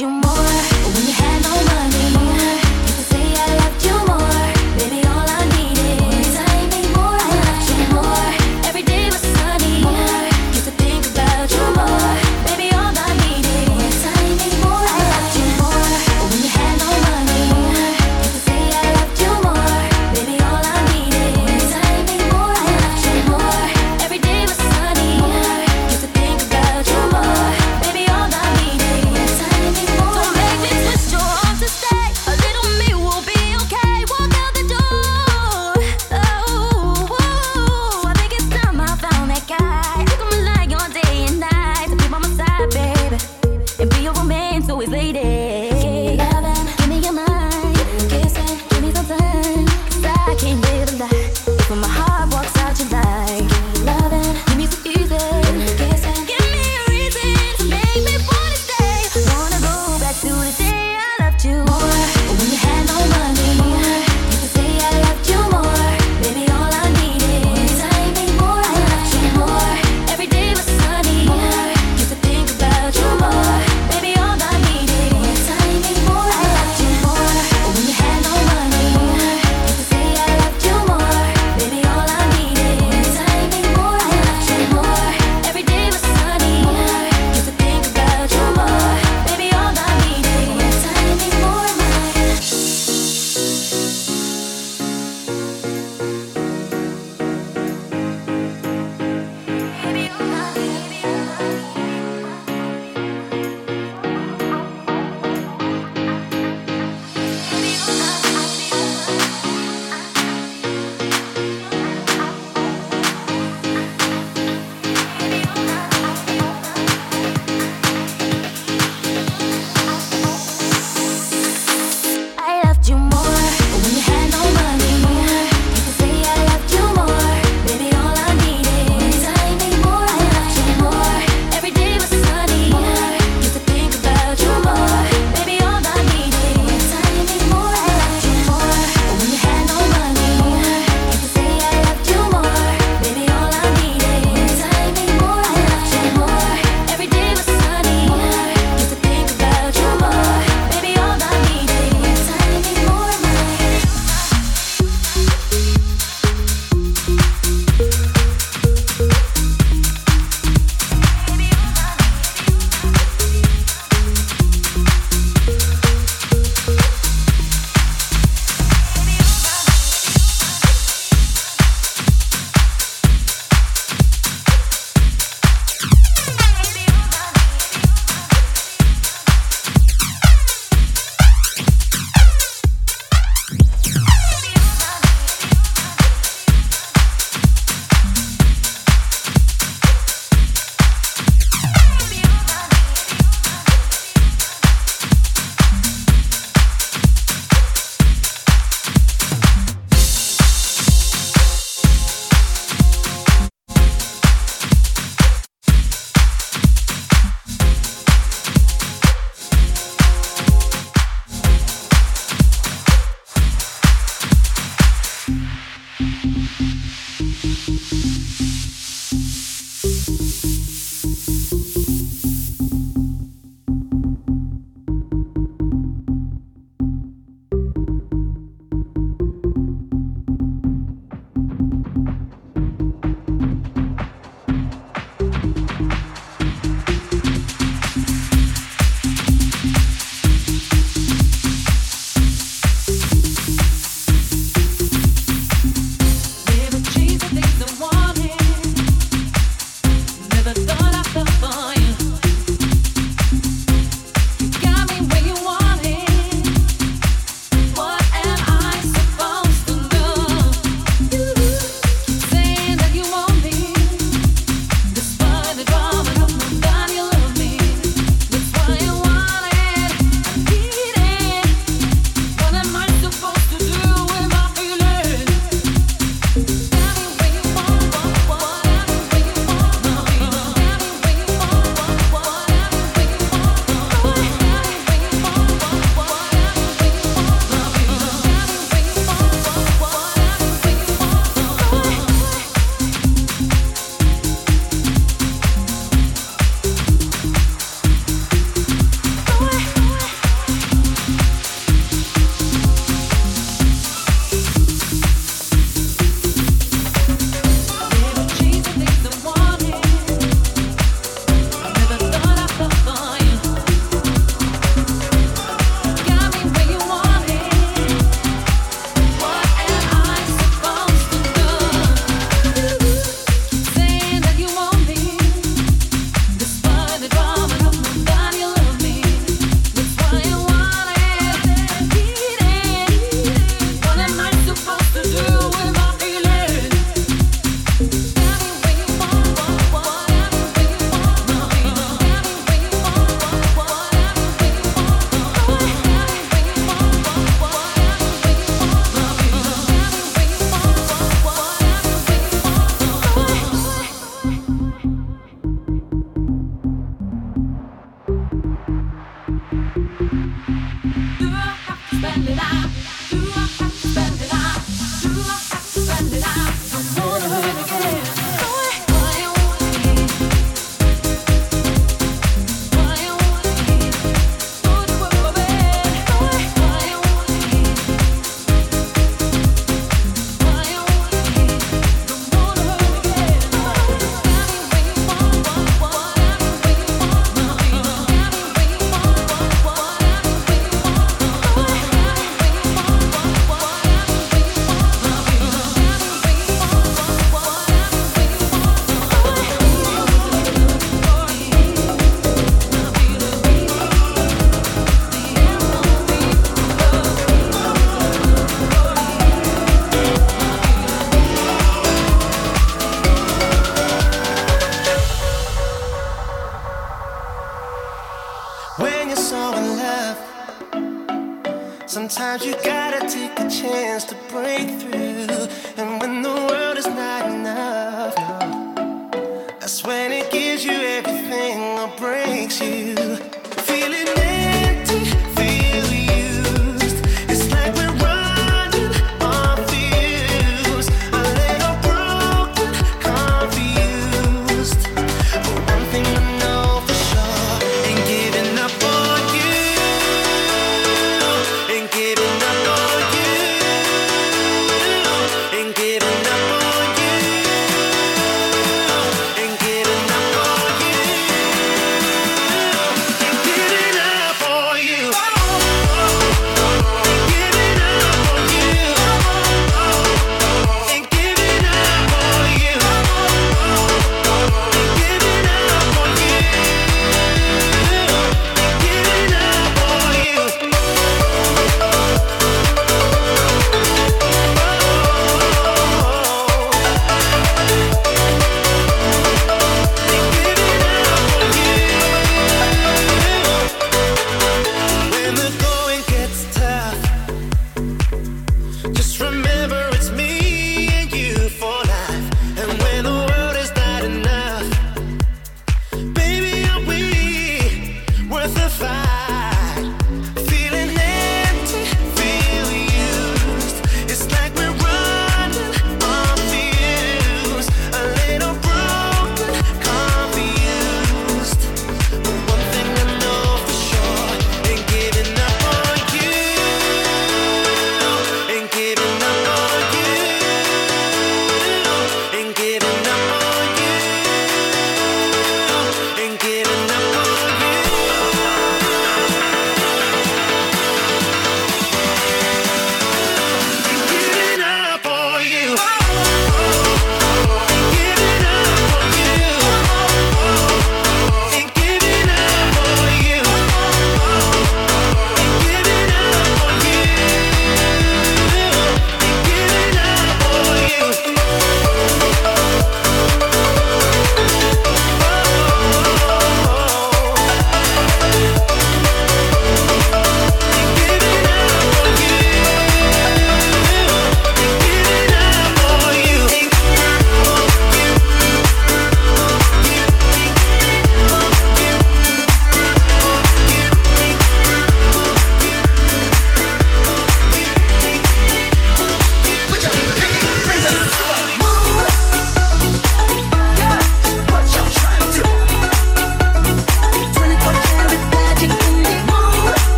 to stay.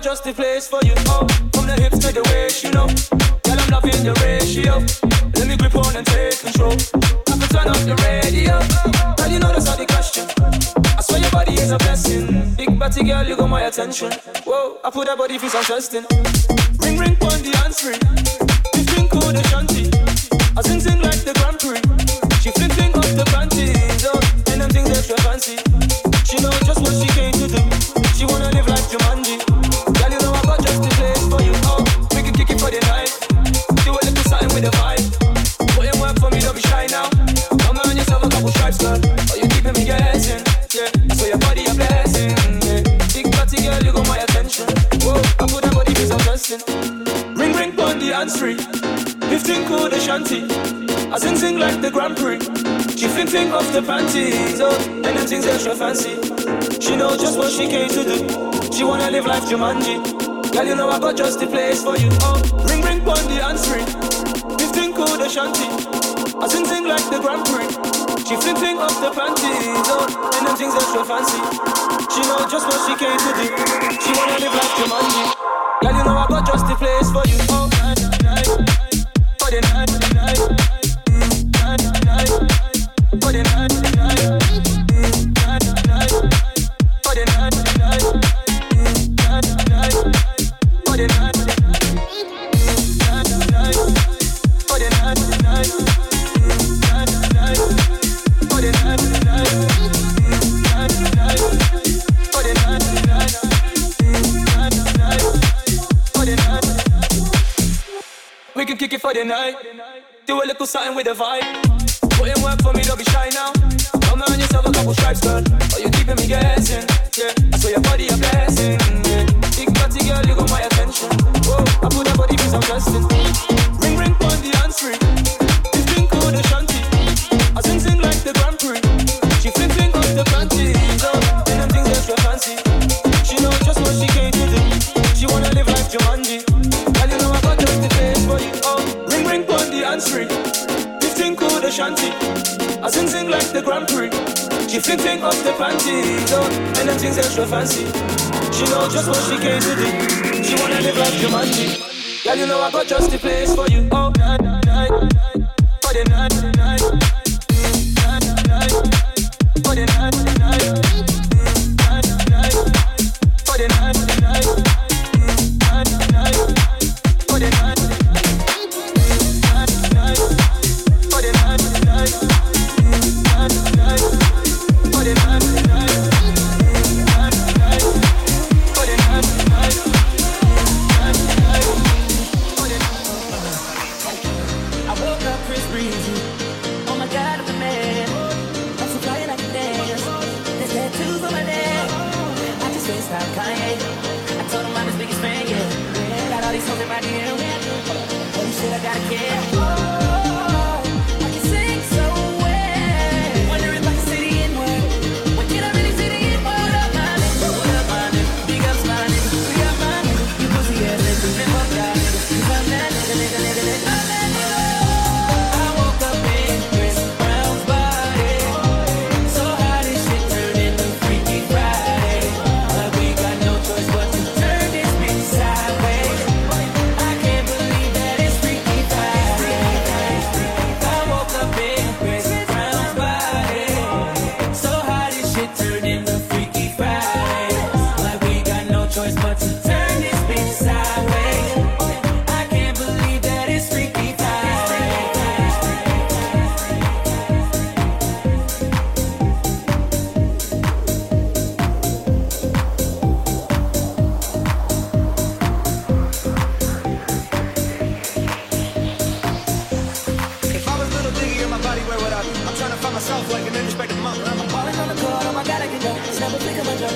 just the place for you. Oh, from the hips to the waist, you know. Girl, I'm loving the ratio. Let me grip on and take control. I can turn off the radio. girl you know that's not the question. I swear your body is a blessing. Big body girl, you got my attention. Whoa, I put that body for some testing.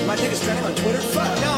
My niggas is trending on Twitter. Fuck no.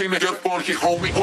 I came to get funky, homie.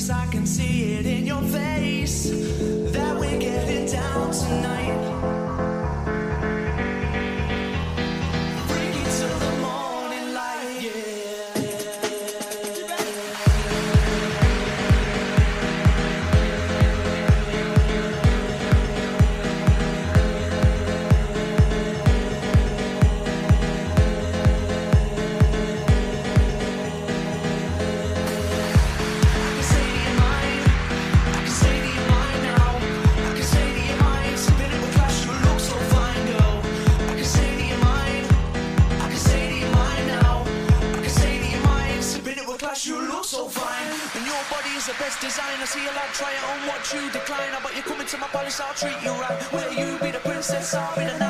face I can see. I'll treat you right. Will you be the princess? I'll be the knight.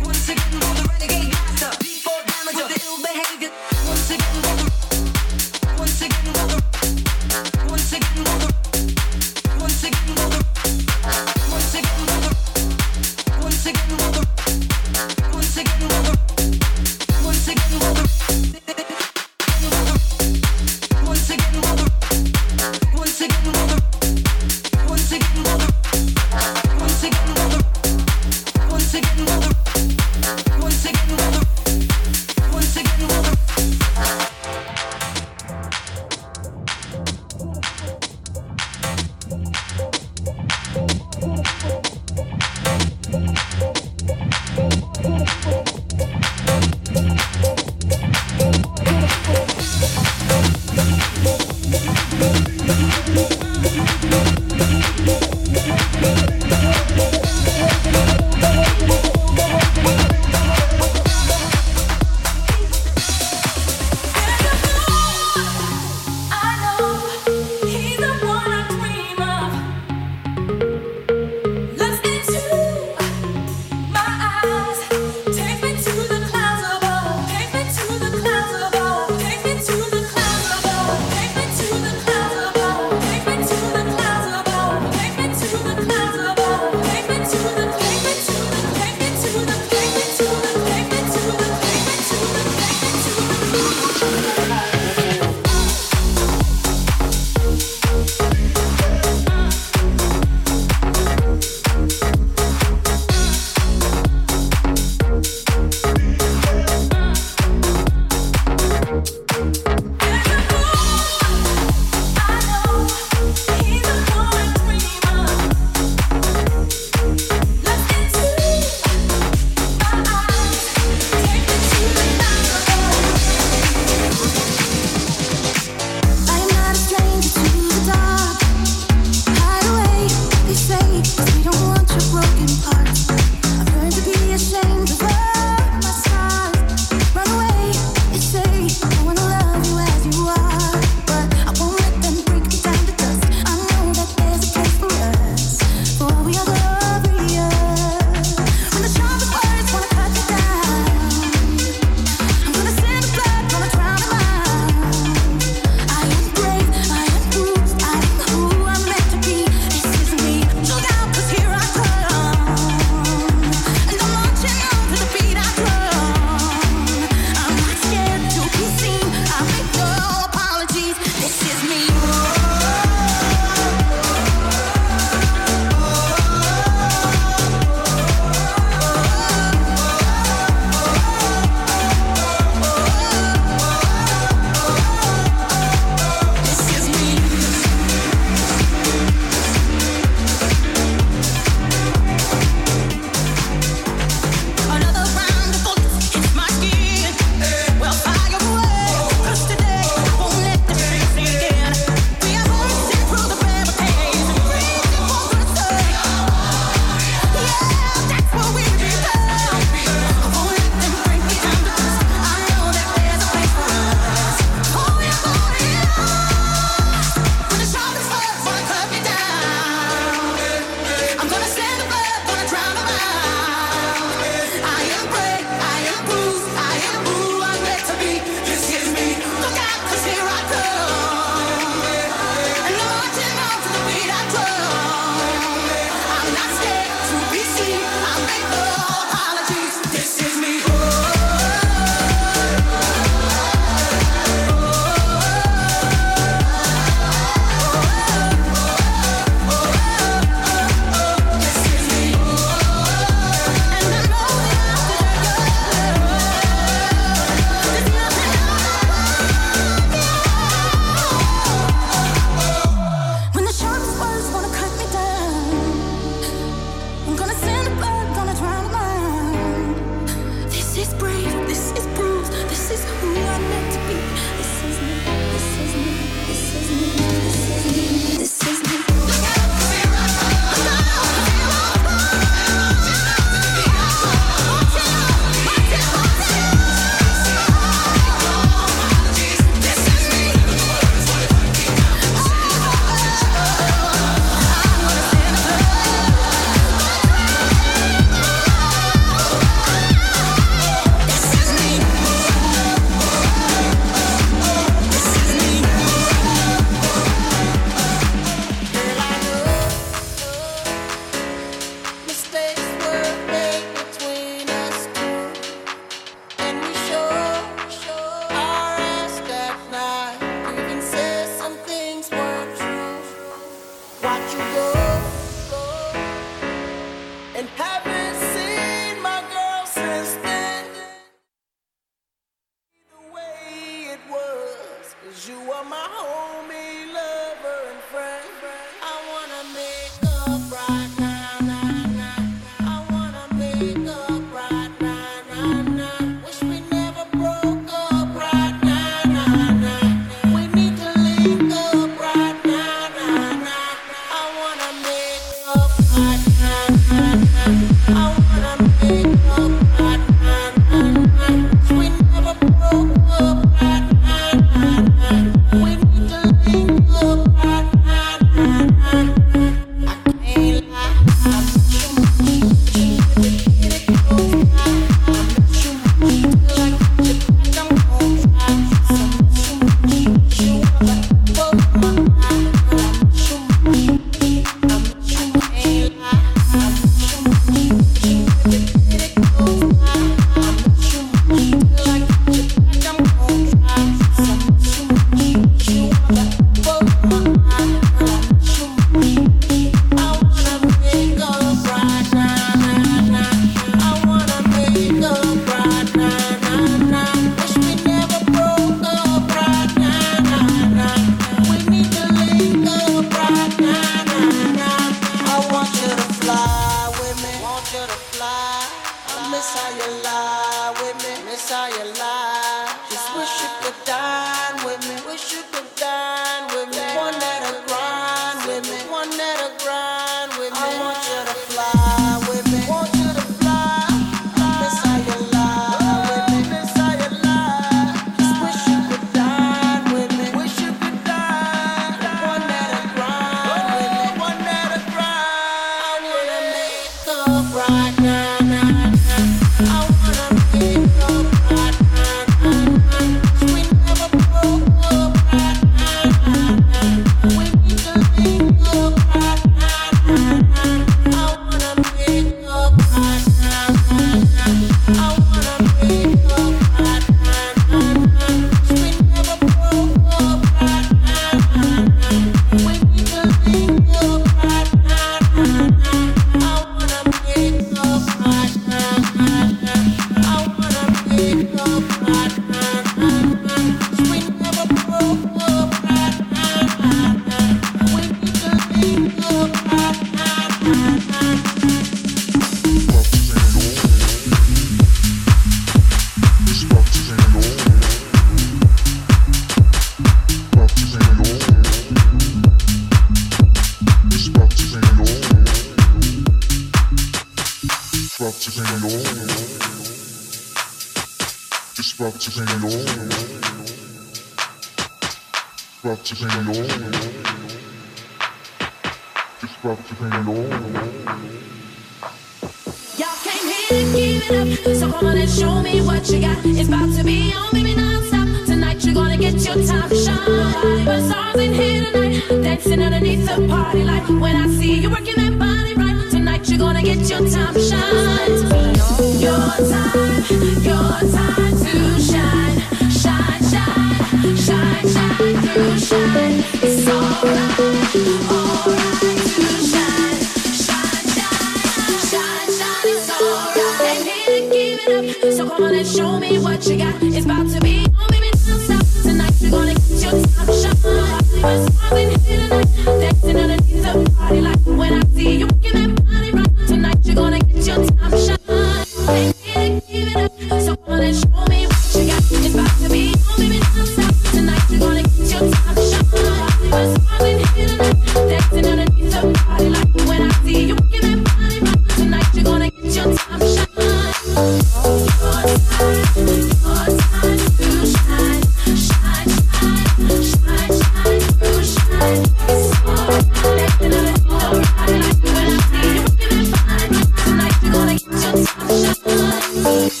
To shine.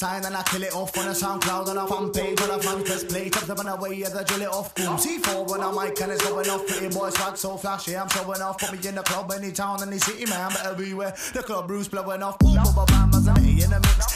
sign and I kill it off on a SoundCloud on a fan page on a fan press play. Tap them on the way, yeah, I drill it off. Boom, C4 when I'm mic and it's going off. Pretty boy swag so flashy, I'm showing off. Put me in the club, any town, any city, man, but everywhere. The club rules blowing off. Boom, boom bam, as an A in the mix.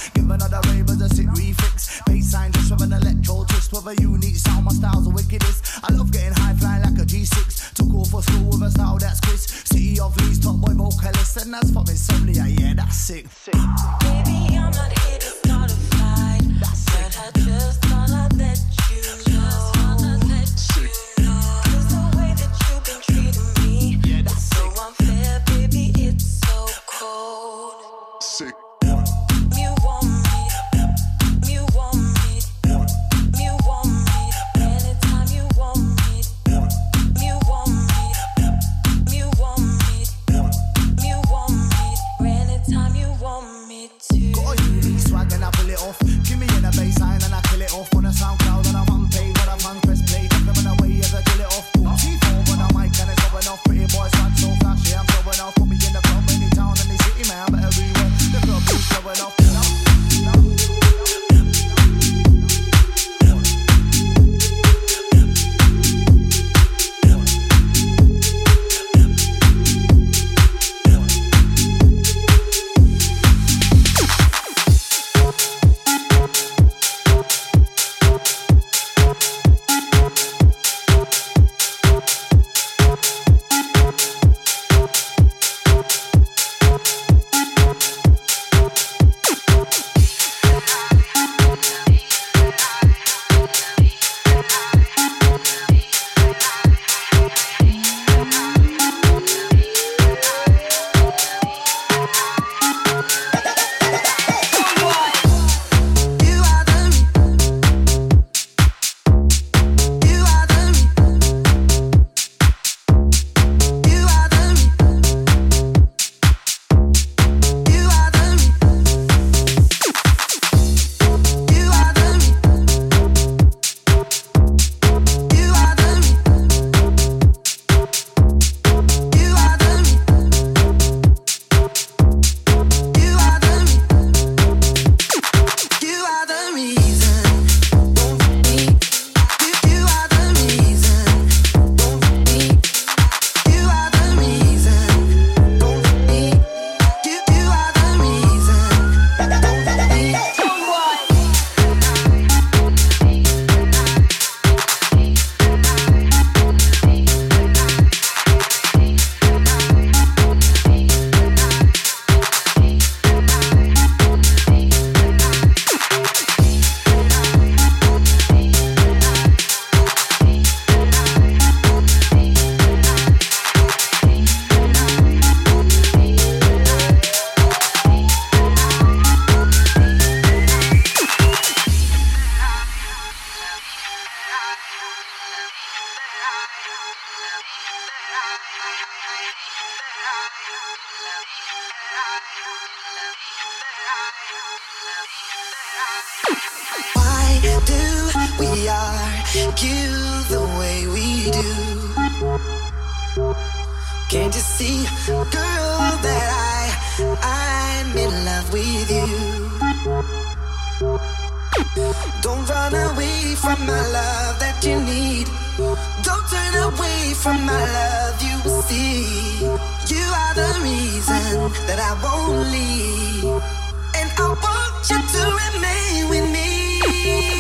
Can't you see, girl, that I, I'm in love with you? Don't run away from my love that you need. Don't turn away from my love, you see. You are the reason that I won't leave. And I want you to remain with me.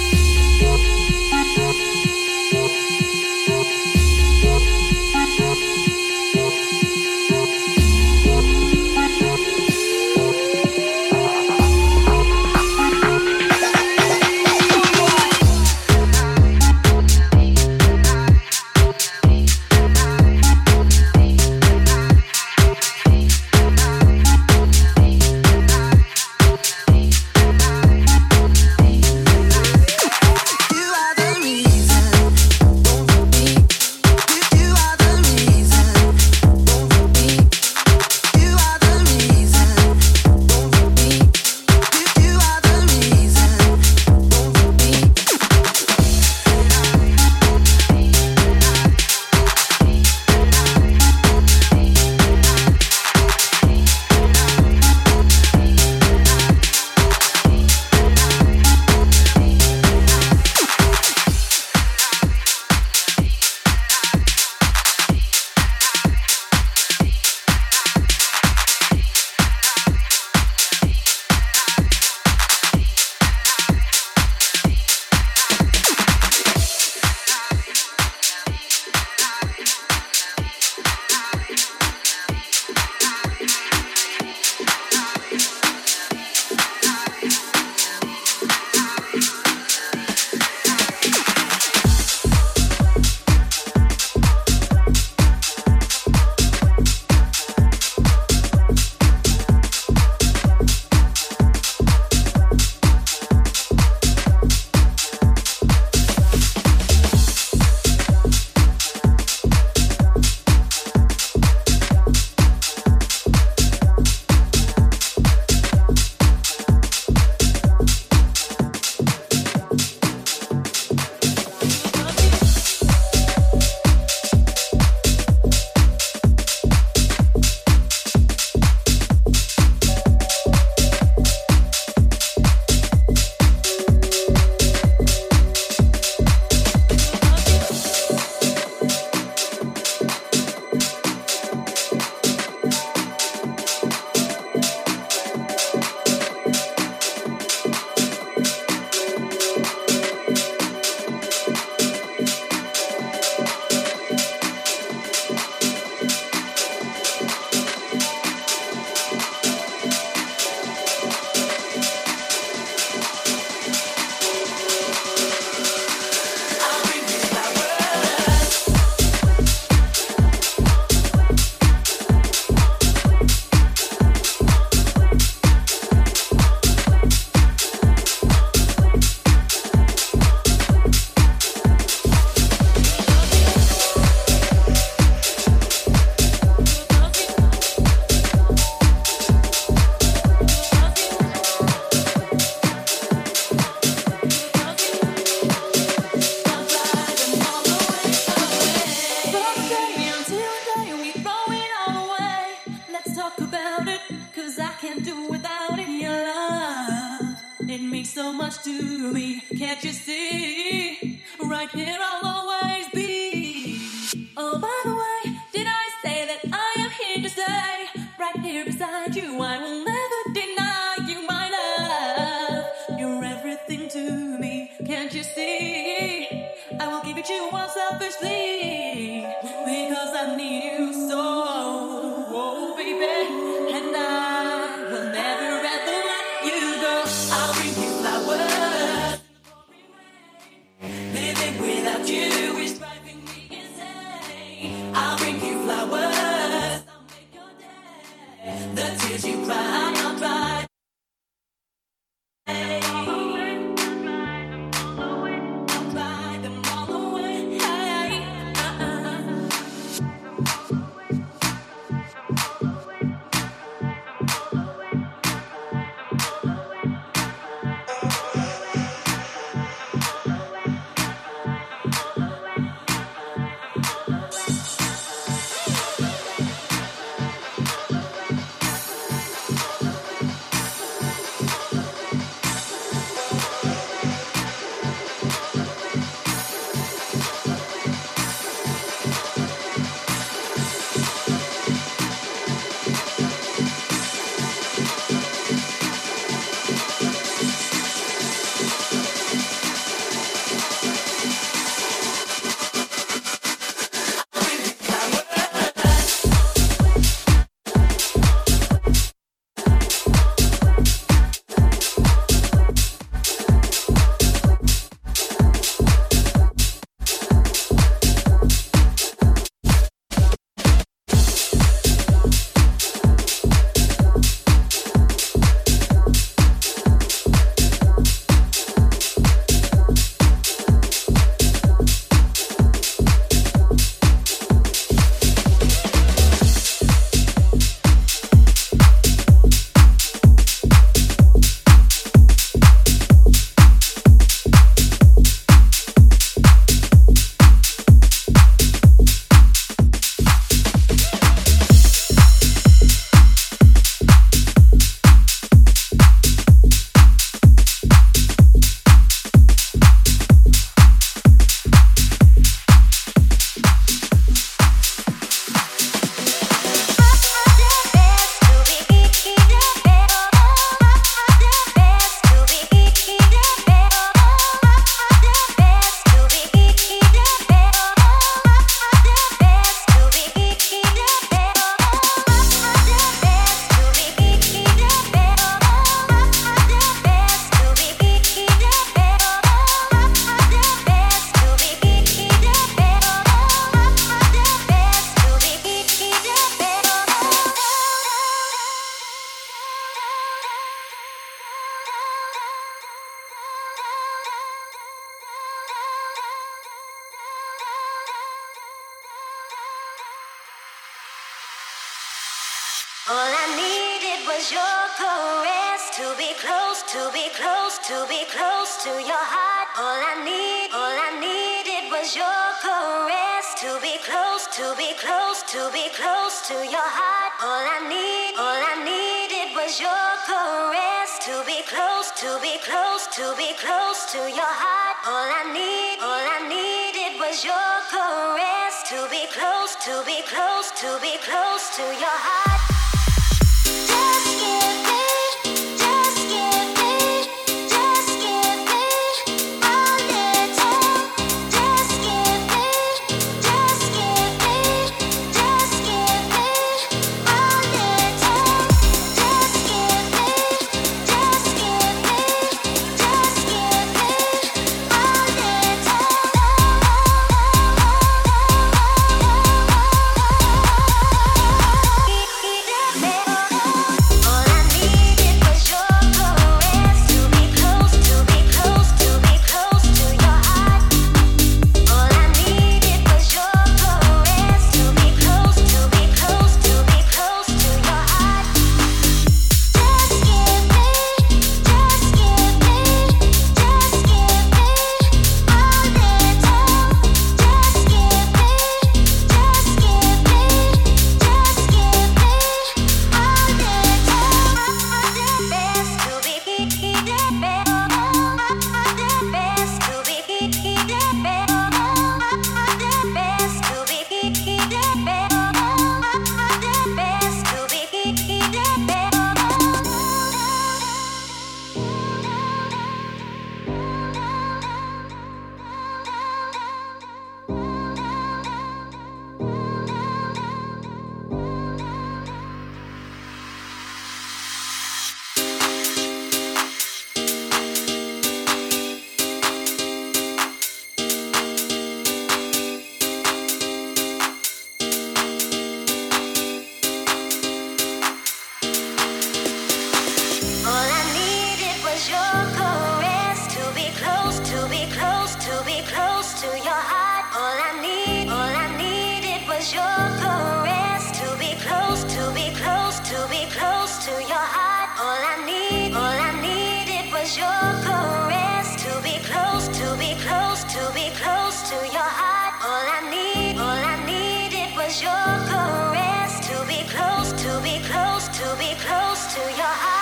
Be close to your heart.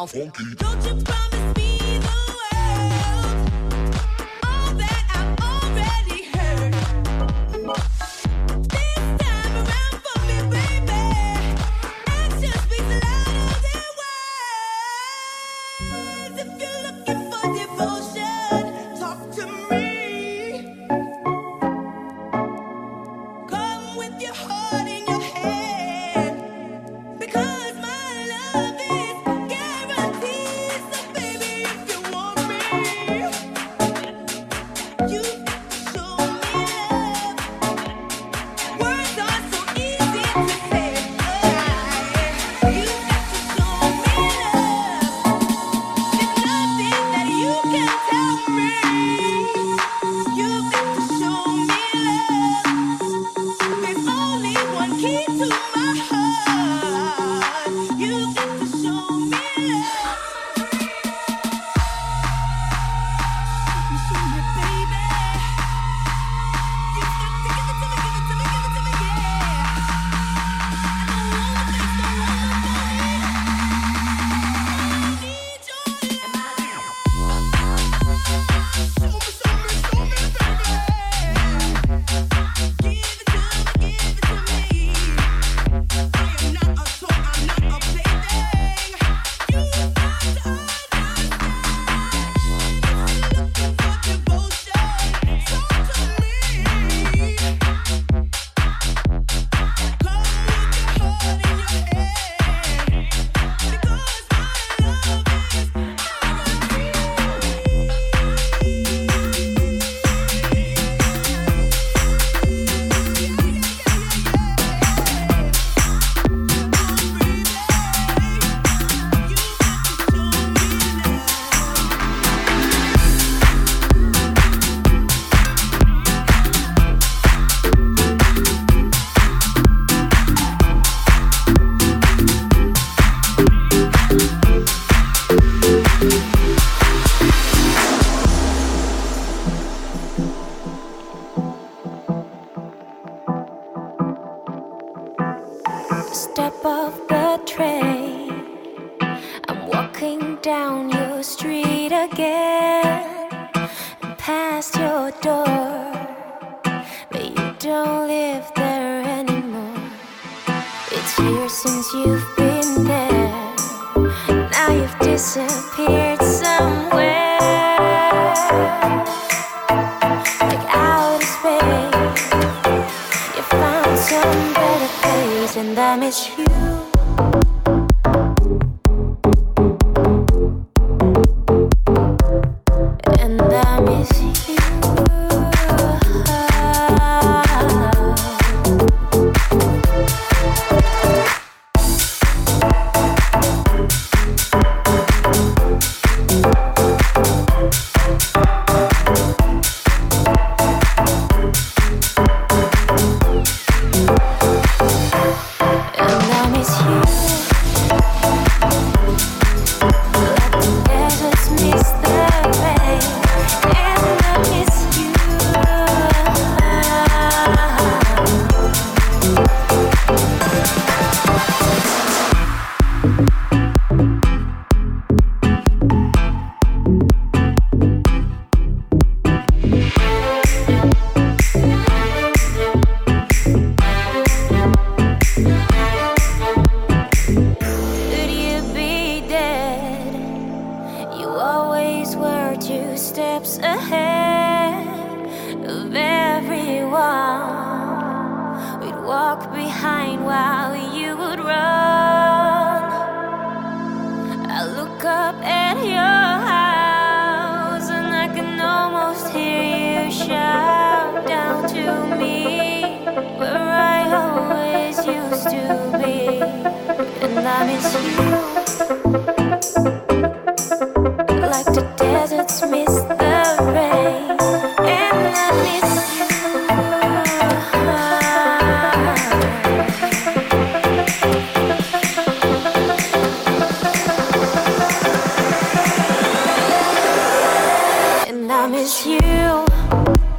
Down, funky. Miss you